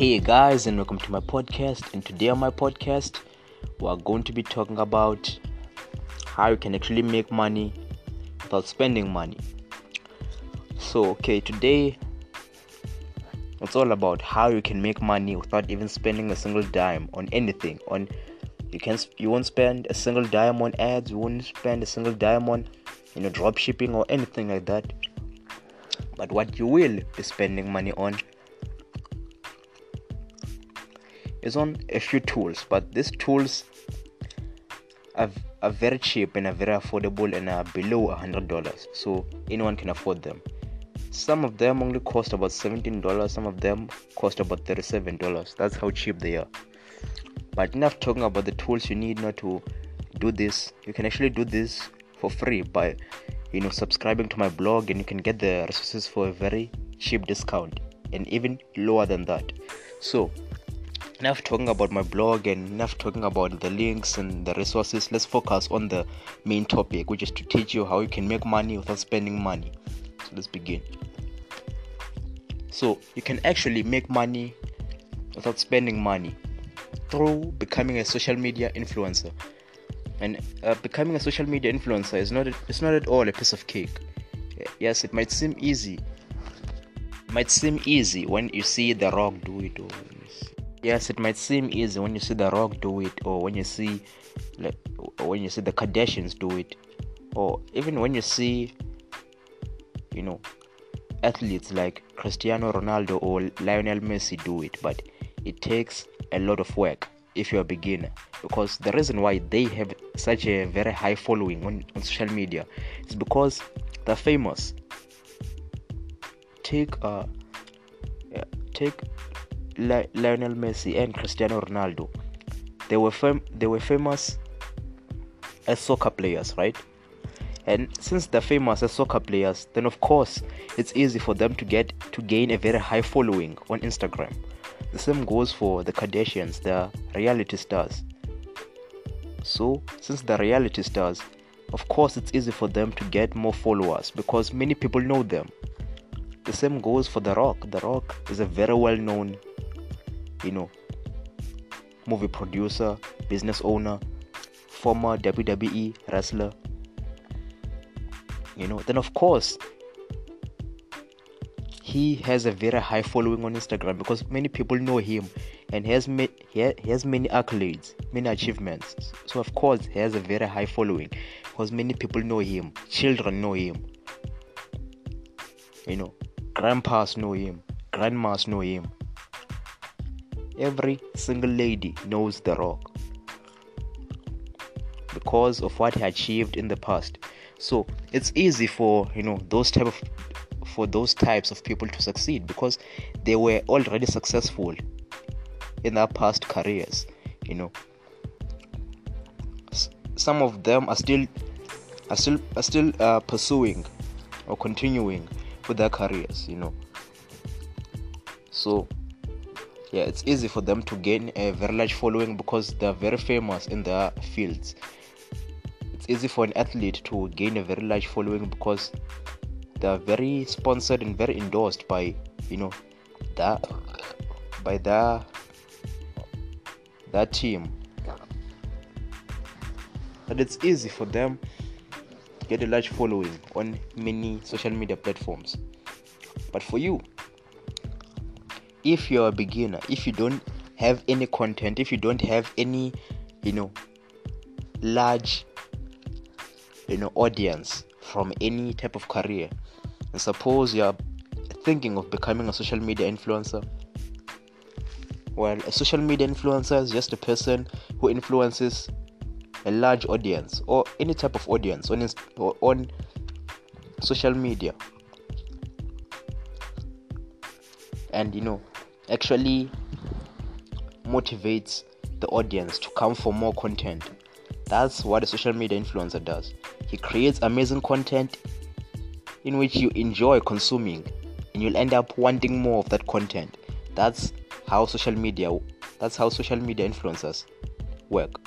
Hey guys, and welcome to my podcast. And today on my podcast, we are going to be talking about how you can actually make money without spending money. So, okay, today it's all about how you can make money without even spending a single dime on anything. On you can you won't spend a single dime on ads, you won't spend a single dime on you know drop shipping or anything like that. But what you will be spending money on is on a few tools, but these tools are, are very cheap and are very affordable and are below a hundred dollars, so anyone can afford them. Some of them only cost about seventeen dollars. Some of them cost about thirty-seven dollars. That's how cheap they are. But enough talking about the tools you need not to do this. You can actually do this for free by you know subscribing to my blog and you can get the resources for a very cheap discount and even lower than that. So enough talking about my blog and enough talking about the links and the resources. Let's focus on the main topic which is to teach you how you can make money without spending money. So let's begin. So you can actually make money without spending money through becoming a social media influencer. And uh, becoming a social media influencer is not it's not at all a piece of cake. Yes it might seem easy. Might seem easy when you see the rock do it or yes it might seem easy when you see the rock do it or when you see like when you see the kardashians do it or even when you see you know athletes like cristiano ronaldo or lionel messi do it. But it takes a lot of work if you're a beginner because the reason why they have such a very high following on, on social media is because they're famous take uh take Lionel Messi and Cristiano Ronaldo. They were fam- they were famous as soccer players, right? And since they're famous as soccer players, then of course it's easy for them to get to gain a very high following on Instagram. The same goes for the Kardashians, the reality stars. So, since the reality stars, of course it's easy for them to get more followers because many people know them. The same goes for The Rock. The Rock is a very well known you know, movie producer, business owner, former WWE wrestler. You know, then of course, he has a very high following on Instagram because many people know him and he has, ma- he has many accolades, many achievements. So, of course, he has a very high following because many people know him, children know him, you know, grandpas know him, grandmas know him every single lady knows The Rock because of what he achieved in the past. So it's easy for you know those type of for those types of people to succeed because they were already successful in their past careers. You know, some of them are still are still are still uh, pursuing or continuing with their careers. You know, so yeah it's easy for them to gain a very large following because they're very famous in their fields. It's easy for an athlete to gain a very large following because they're very sponsored and very endorsed by you know that by their that team. But it's easy for them to get a large following on many social media platforms. But for you if you're a beginner if you don't have any content if you don't have any you know large you know audience from any type of career and suppose you're thinking of becoming a social media influencer. Well a social media influencer is just a person who influences a large audience or any type of audience on on social media. And you know actually motivates the audience to come for more content. That's what a social media influencer does. He creates amazing content in which you enjoy consuming and you'll end up wanting more of that content. That's how social media that's how social media influencers work.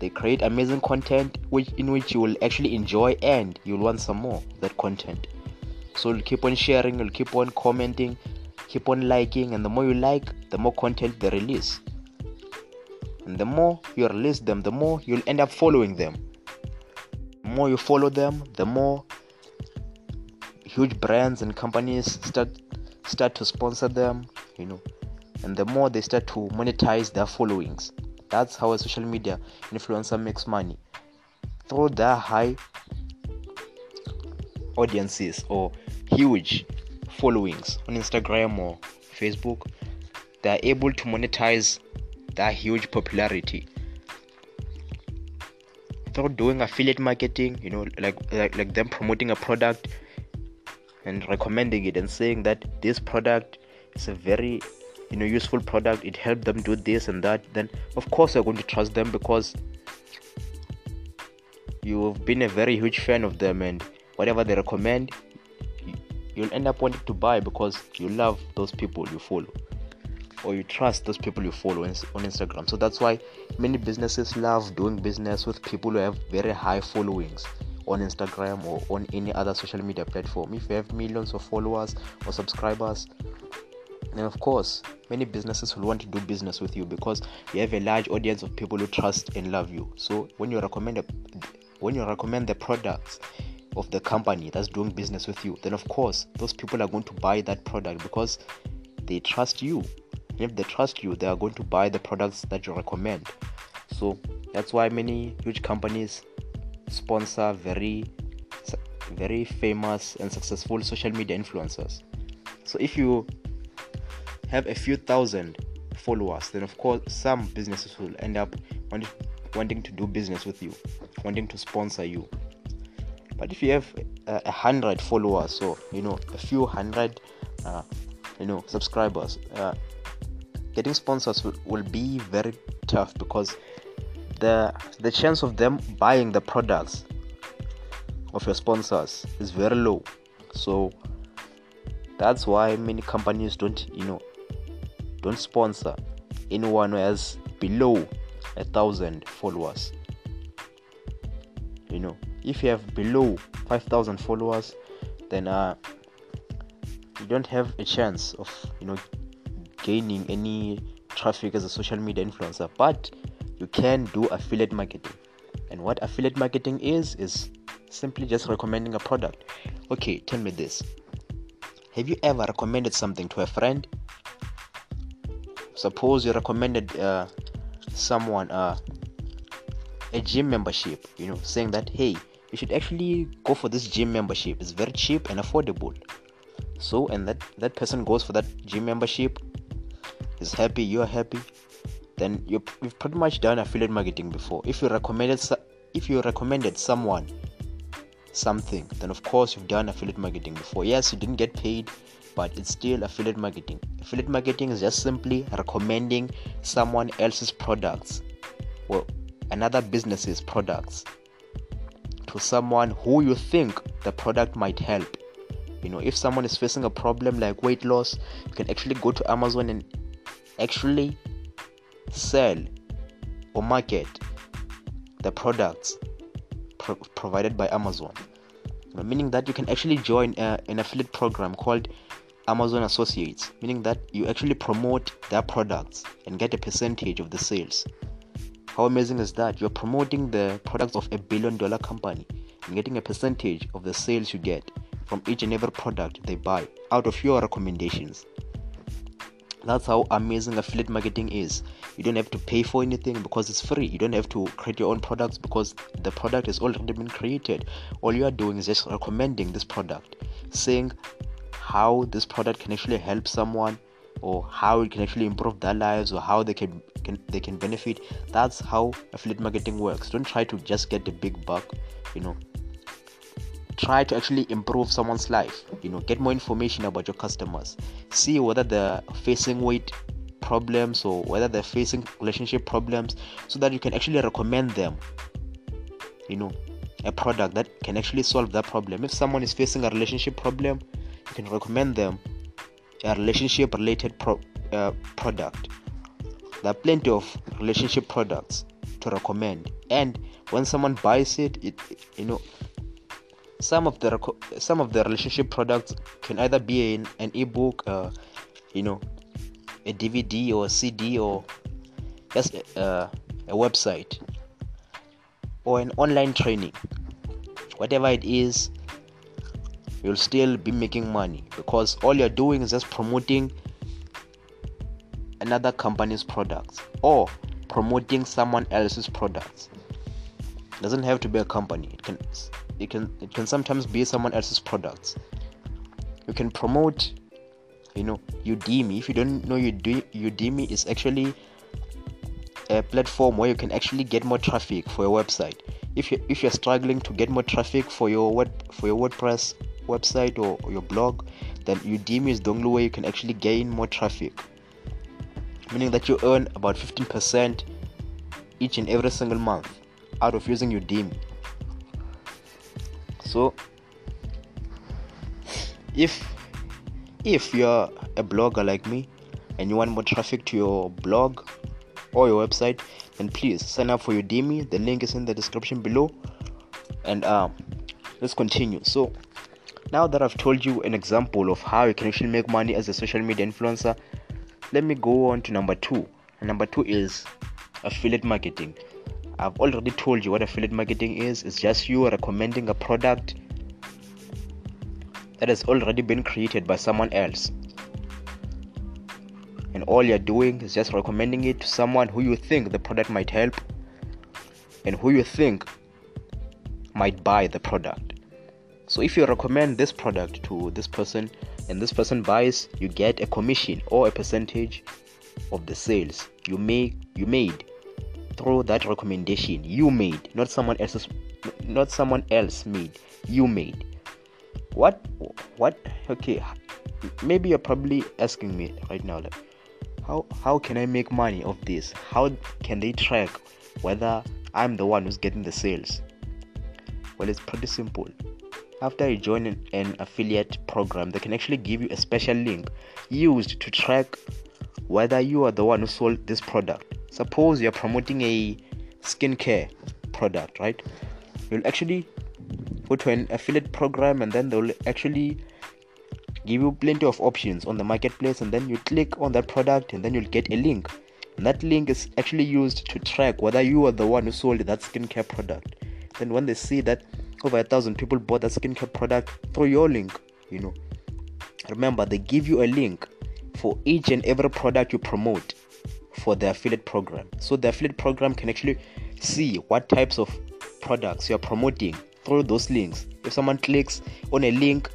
They create amazing content which in which you will actually enjoy and you'll want some more that content. So you'll keep on sharing, you'll keep on commenting, keep on liking and the more you like the more content they release. And the more you release them the more you'll end up following them. The more you follow them the more huge brands and companies start start to sponsor them you know. And the more they start to monetize their followings. That's how a social media influencer makes money. Through their high audiences or huge followings on Instagram or Facebook, they are able to monetize that huge popularity through doing affiliate marketing. You know, like like like them promoting a product and recommending it and saying that this product is a very you know useful product. It helped them do this and that. Then of course you're going to trust them because you've been a very huge fan of them and whatever they recommend you'll end up wanting to buy because you love those people you follow or you trust those people you follow on Instagram. So that's why many businesses love doing business with people who have very high followings on Instagram or on any other social media platform. If you have millions of followers or subscribers, then of course many businesses will want to do business with you because you have a large audience of people who trust and love you. So when you recommend a, when you recommend the products of the company that's doing business with you, then of course those people are going to buy that product because they trust you. And if they trust you, they are going to buy the products that you recommend. So that's why many huge companies sponsor very very famous and successful social media influencers. So if you have a few thousand followers, then of course some businesses will end up wanting to do business with you, wanting to sponsor you but if you have uh, a hundred followers or you know a few hundred uh, you know subscribers uh, getting sponsors will, will be very tough because the the chance of them buying the products of your sponsors is very low. So that's why many companies don't you know don't sponsor anyone who has below a thousand followers you know if you have below 5000 followers then uh, you don't have a chance of you know gaining any traffic as a social media influencer. But you can do affiliate marketing. And what affiliate marketing is is simply just recommending a product. Okay tell me this. Have you ever recommended something to a friend? Suppose you recommended uh, someone uh, a gym membership you know saying that hey you should actually go for this gym membership. It's very cheap and affordable. So and that that person goes for that gym membership is happy you're happy then you have pretty much done affiliate marketing before. If you recommended if you recommended someone something then of course you've done affiliate marketing before. Yes you didn't get paid but it's still affiliate marketing. Affiliate marketing is just simply recommending someone else's products or another business's products to someone who you think the product might help. You know, if someone is facing a problem like weight loss, you can actually go to Amazon and actually sell or market the products pro- provided by Amazon. meaning that you can actually join a, an affiliate program called Amazon Associates, meaning that you actually promote their products and get a percentage of the sales. How amazing is that? You're promoting the products of a billion dollar company and getting a percentage of the sales you get from each and every product they buy out of your recommendations. That's how amazing affiliate marketing is. You don't have to pay for anything because it's free. You don't have to create your own products because the product has already been created. All you are doing is just recommending this product, saying how this product can actually help someone or how it can actually improve their lives or how they can, can they can benefit that's how affiliate marketing works. Don't try to just get the big buck you know. Try to actually improve someone's life you know. Get more information about your customers. See whether they're facing weight problems or whether they're facing relationship problems so that you can actually recommend them you know a product that can actually solve that problem. If someone is facing a relationship problem you can recommend them a relationship related pro, uh, product. There are plenty of relationship products to recommend. And when someone buys it it you know some of the some of the relationship products can either be in an ebook uh, you know a dvd or a cd or just a, a website or an online training. Whatever it is you'll still be making money because all you're doing is just promoting another company's products or promoting someone else's products. It doesn't have to be a company. It can it can it can sometimes be someone else's products. You can promote you know udemy. If you don't know udemy is actually a platform where you can actually get more traffic for your website. If you if you're struggling to get more traffic for your word for your wordpress website or, your blog then udemy is the only way you can actually gain more traffic. Meaning that you earn about 15% each and every single month out of using udemy so if if you're a blogger like me and you want more traffic to your blog or your website then please sign up for udemy the link is in the description below. And um, let's continue. So now that i've told you an example of how you can actually make money as a social media influencer let me go on to number two and number two is affiliate marketing i've already told you what affiliate marketing is it's just you recommending a product that has already been created by someone else. And all you're doing is just recommending it to someone who you think the product might help and who you think might buy the product. So if you recommend this product to this person and this person buys, you get a commission or a percentage of the sales you make you made through that recommendation you made, not someone else's not someone else made, you made. What what okay maybe you're probably asking me right now like how how can i make money of this? How can they track whether i'm the one who's getting the sales? Well it's pretty simple after you join an, an affiliate program they can actually give you a special link used to track whether you are the one who sold this product. Suppose you're promoting a skincare product right? You'll actually go to an affiliate program and then they'll actually give you plenty of options on the marketplace and then you click on that product and then you'll get a link. And that link is actually used to track whether you are the one who sold that skincare product. Then when they see that over a thousand people bought that skincare product through your link you know. Remember they give you a link for each and every product you promote for the affiliate program. So the affiliate program can actually see what types of products you're promoting through those links. If someone clicks on a link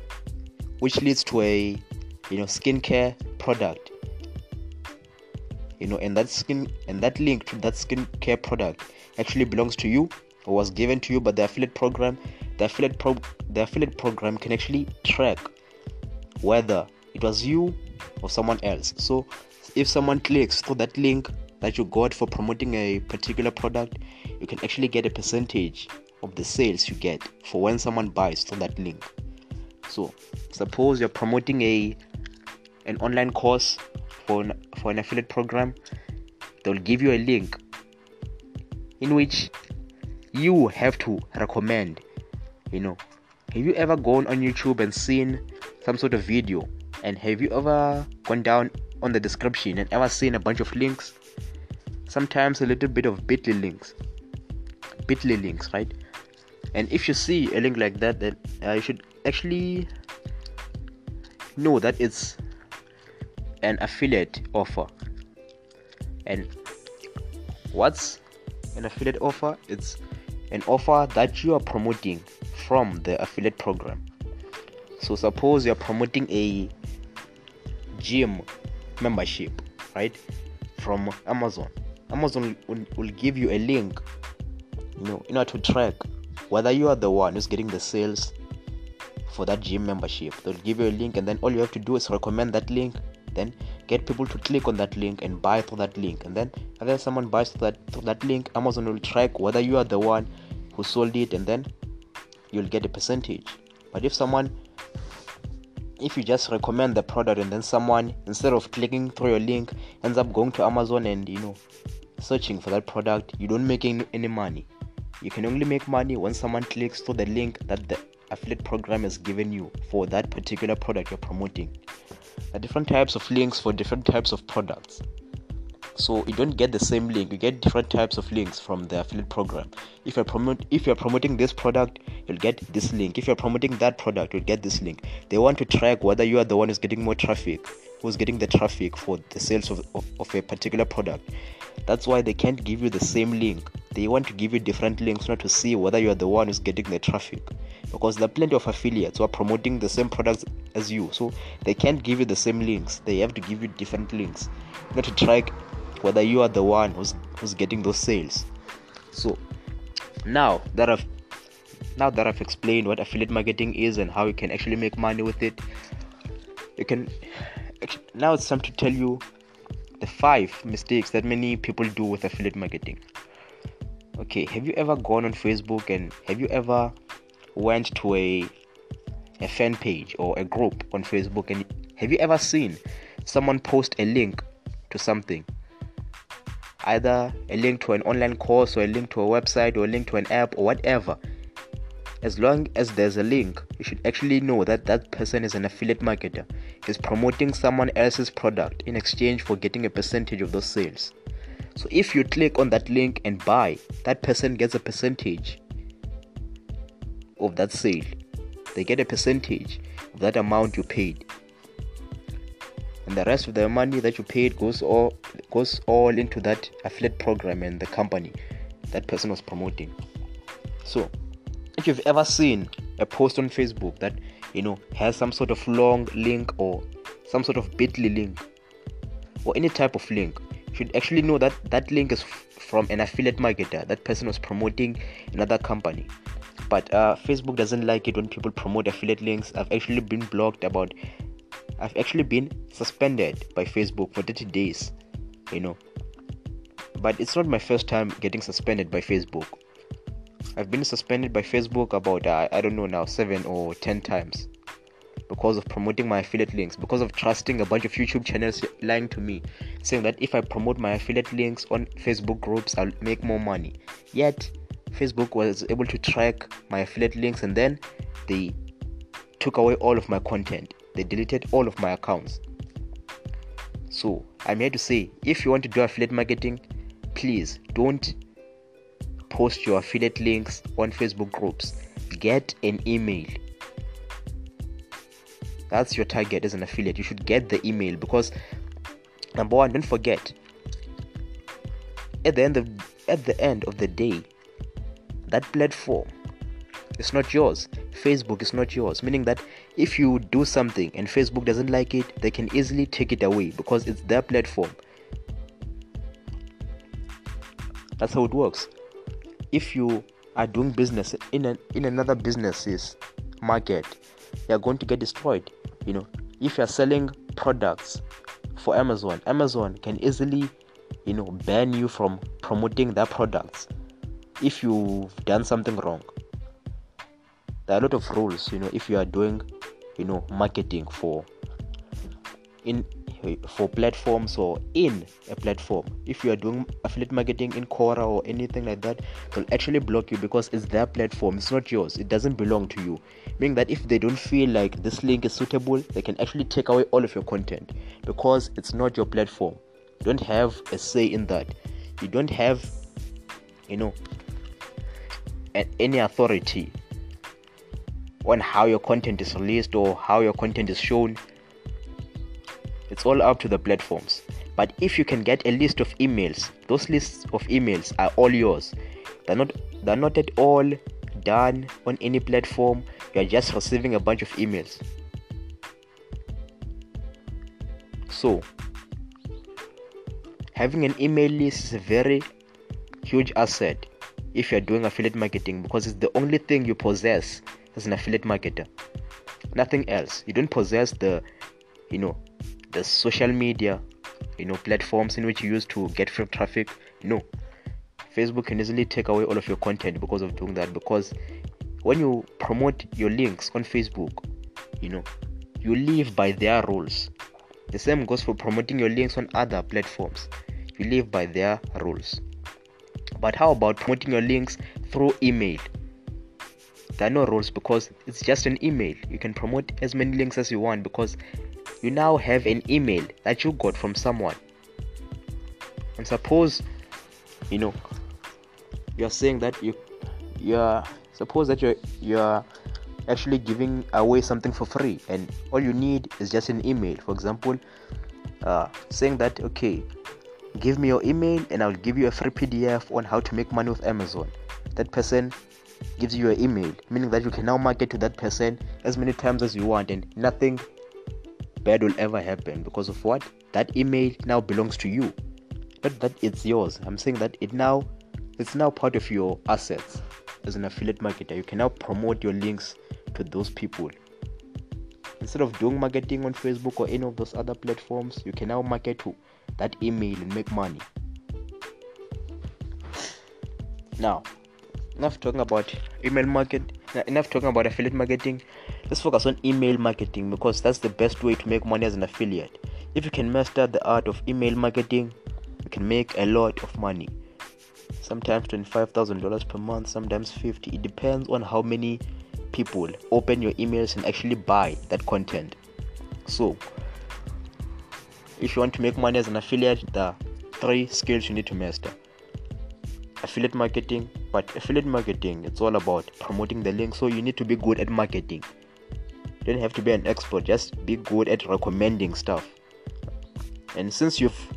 which leads to a you know skincare product you know and that skin and that link to that skincare product actually belongs to you was given to you by the affiliate program the affiliate pro the affiliate program can actually track whether it was you or someone else so if someone clicks through that link that you got for promoting a particular product you can actually get a percentage of the sales you get for when someone buys through that link. So, suppose you're promoting a an online course for an, for an affiliate program, they'll give you a link in which you have to recommend. You know, have you ever gone on YouTube and seen some sort of video? And have you ever gone down on the description and ever seen a bunch of links? Sometimes a little bit of bit.ly links. Bit.ly links, right? and if you see a link like that then uh, you should actually know that it's an affiliate offer and what's an affiliate offer it's an offer that you are promoting from the affiliate program. So suppose you're promoting a gym membership right from amazon. Amazon will, will give you a link you know in order to track whether you are the one who's getting the sales for that gym membership. They'll give you a link and then all you have to do is recommend that link then get people to click on that link and buy through that link. And then after someone buys through that through that link amazon will track whether you are the one who sold it and then you'll get a percentage. But if someone if you just recommend the product and then someone instead of clicking through your link ends up going to amazon and you know searching for that product you don't make any, any money. You can only make money when someone clicks through the link that the affiliate program has given you for that particular product you're promoting. Are different types of links for different types of products. So you don't get the same link. You get different types of links from the affiliate program. If you're promote if you're promoting this product you'll get this link. If you're promoting that product you'll get this link. They want to track whether you are the one who's getting more traffic who's getting the traffic for the sales of, of, of a particular product that's why they can't give you the same link. They want to give you different links not to see whether you are the one who's getting the traffic. Because there are plenty of affiliates who are promoting the same products as you. So they can't give you the same links. They have to give you different links. Not to track whether you are the one who's who's getting those sales. So now that i've now that i've explained what affiliate marketing is and how you can actually make money with it you can now it's time to tell you five mistakes that many people do with affiliate marketing. Okay have you ever gone on facebook and have you ever went to a a fan page or a group on facebook and have you ever seen someone post a link to something? Either a link to an online course or a link to a website or a link to an app or whatever as long as there's a link you should actually know that that person is an affiliate marketer. Is promoting someone else's product in exchange for getting a percentage of those sales. So if you click on that link and buy that person gets a percentage of that sale. They get a percentage of that amount you paid. And the rest of the money that you paid goes all goes all into that affiliate program and the company that person was promoting. So if you've ever seen a post on facebook that you know has some sort of long link or some sort of bitly link or any type of link you should actually know that that link is f- from an affiliate marketer that person was promoting another company but uh, facebook doesn't like it when people promote affiliate links i've actually been blocked about I've actually been suspended by Facebook for 30 days, you know. But it's not my first time getting suspended by Facebook. I've been suspended by Facebook about, uh, I don't know now, 7 or 10 times because of promoting my affiliate links, because of trusting a bunch of YouTube channels lying to me, saying that if I promote my affiliate links on Facebook groups, I'll make more money. Yet, Facebook was able to track my affiliate links and then they took away all of my content they deleted all of my accounts. So I'm here to say if you want to do affiliate marketing, please don't post your affiliate links on Facebook groups. Get an email. That's your target as an affiliate. You should get the email because number one, don't forget at the end of at the end of the day, that platform is not yours. Facebook is not yours. Meaning that if you do something and Facebook doesn't like it, they can easily take it away because it's their platform. That's how it works. If you are doing business in an in another business's market, you're going to get destroyed. You know, if you're selling products for Amazon, Amazon can easily, you know, ban you from promoting their products if you've done something wrong there are a lot of rules you know if you are doing you know marketing for in Uh, for platforms or in a platform. If you are doing affiliate marketing in quora or anything like that they'll actually block you because it's their platform it's not yours it doesn't belong to you. Meaning that if they don't feel like this link is suitable they can actually take away all of your content because it's not your platform. You don't have a say in that. You don't have you know any authority on how your content is released or how your content is shown. It's all up to the platforms. But if you can get a list of emails, those lists of emails are all yours. They're not they're not at all done on any platform. You're just receiving a bunch of emails. So having an email list is a very huge asset if you're doing affiliate marketing because it's the only thing you possess as an affiliate marketer nothing else you don't possess the you know the social media you know platforms in which you use to get free traffic. No. Facebook can easily take away all of your content because of doing that. Because when you promote your links on facebook you know you live by their rules. The same goes for promoting your links on other platforms. You live by their rules. But how about promoting your links through email? There are no rules because it's just an email. You can promote as many links as you want because you now have an email that you got from someone. And suppose, you know, you're saying that you, you're suppose that you're you're actually giving away something for free, and all you need is just an email. For example, uh, saying that okay, give me your email and I'll give you a free PDF on how to make money with Amazon. That person gives you your email, meaning that you can now market to that person as many times as you want, and nothing bad will ever happen because of what? That email now belongs to you. Not that it's yours. I'm saying that it now it's now part of your assets as an affiliate marketer. You can now promote your links to those people. Instead of doing marketing on Facebook or any of those other platforms, you can now market to that email and make money. Now, enough talking about email market enough talking about affiliate marketing. Let's focus on email marketing because that's the best way to make money as an affiliate. If you can master the art of email marketing you can make a lot of money. Sometimes $25000 per month sometimes 50 it depends on how many people open your emails and actually buy that content. So if you want to make money as an affiliate the three skills you need to master affiliate marketing but affiliate marketing it's all about promoting the link so you need to be good at marketing. You don't have to be an expert just be good at recommending stuff. And since you've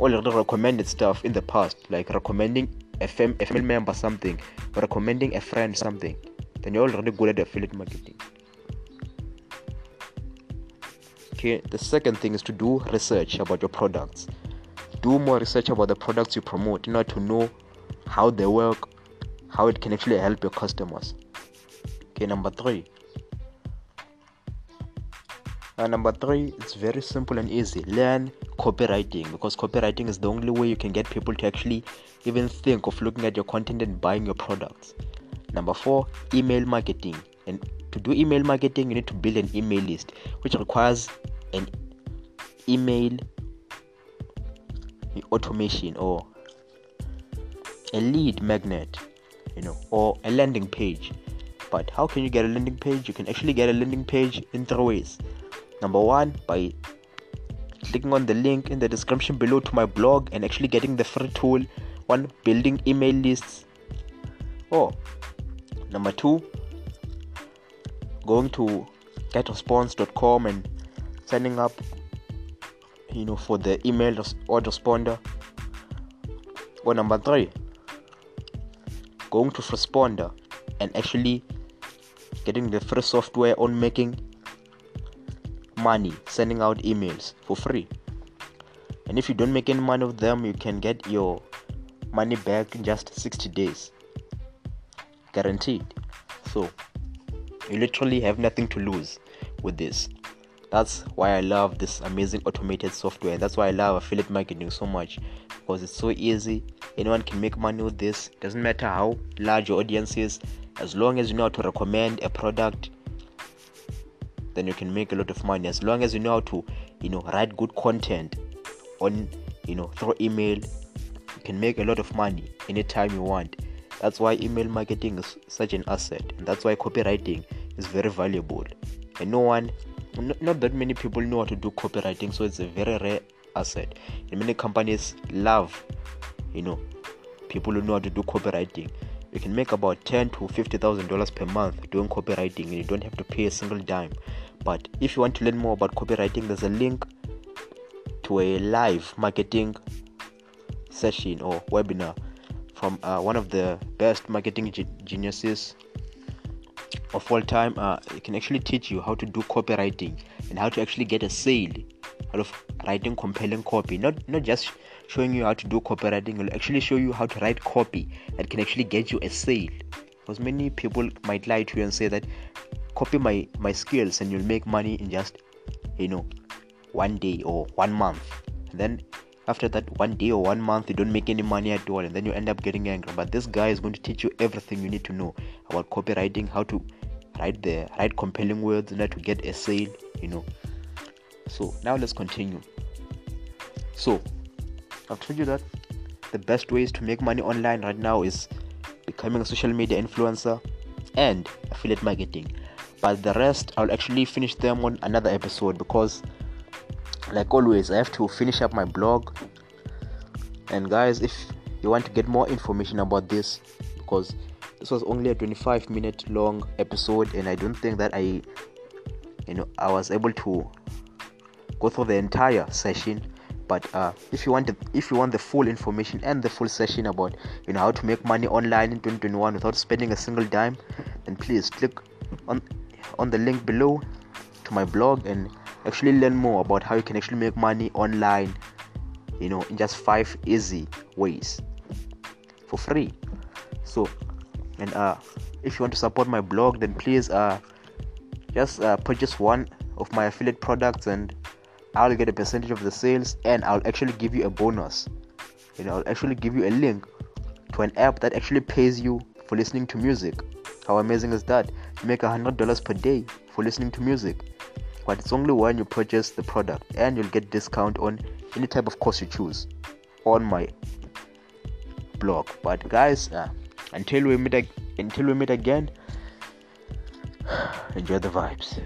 already recommended stuff in the past like recommending a, fam- a family member something recommending a friend something then you're already good at affiliate marketing. Okay the second thing is to do research about your products do more research about the products you promote in order to know how they work, how it can actually help your customers. Okay, number three. Uh, number three, it's very simple and easy. Learn copywriting because copywriting is the only way you can get people to actually even think of looking at your content and buying your products. Number four, email marketing. And to do email marketing, you need to build an email list, which requires an email automation or a lead magnet you know or a landing page. But how can you get a landing page? You can actually get a landing page in three ways. Number one by clicking on the link in the description below to my blog and actually getting the free tool on building email lists. Or number two going to getresponse.com and signing up you know for the email autoresponder or number three going to responder and actually getting the free software on making money sending out emails for free. And if you don't make any money with them you can get your money back in just 60 days. Guaranteed. So you literally have nothing to lose with this that's why I love this amazing automated software. That's why I love affiliate marketing so much because it's so easy. Anyone can make money with this. Doesn't matter how large your audience is, as long as you know how to recommend a product, then you can make a lot of money. As long as you know how to, you know, write good content on, you know, through email, you can make a lot of money anytime you want. That's why email marketing is such an asset, and that's why copywriting is very valuable. And no one not, that many people know how to do copywriting so it's a very rare asset. And many companies love you know people who know how to do copywriting. You can make about ten to fifty thousand dollars per month doing copywriting and you don't have to pay a single dime. But if you want to learn more about copywriting there's a link to a live marketing session or webinar from uh, one of the best marketing geniuses of all time uh, it can actually teach you how to do copywriting and how to actually get a sale out of writing compelling copy. Not not just showing you how to do copywriting it will actually show you how to write copy that can actually get you a sale. Because many people might lie to you and say that copy my my skills and you'll make money in just you know one day or one month. And then after that one day or one month you don't make any money at all and then you end up getting angry. But this guy is going to teach you everything you need to know about copywriting how to write the write compelling words in order to get a sale you know. So now let's continue. So i've told you that the best ways to make money online right now is becoming a social media influencer and affiliate marketing. But the rest I'll actually finish them on another episode because like always I have to finish up my blog. And guys if you want to get more information about this because this was only a 25 minute long episode and I don't think that I you know I was able to go through the entire session. But uh, if you want the, if you want the full information and the full session about you know how to make money online in 2021 without spending a single dime then please click on on the link below to my blog and actually learn more about how you can actually make money online you know in just five easy ways for free. So and uh if you want to support my blog then please uh just uh, purchase one of my affiliate products and I'll get a percentage of the sales and I'll actually give you a bonus. You know, I'll actually give you a link to an app that actually pays you for listening to music. How amazing is that? You make a hundred dollars per day for listening to music. But it's only when you purchase the product and you'll get discount on any type of course you choose on my blog. But guys, uh, until we meet until we meet again, enjoy the vibes.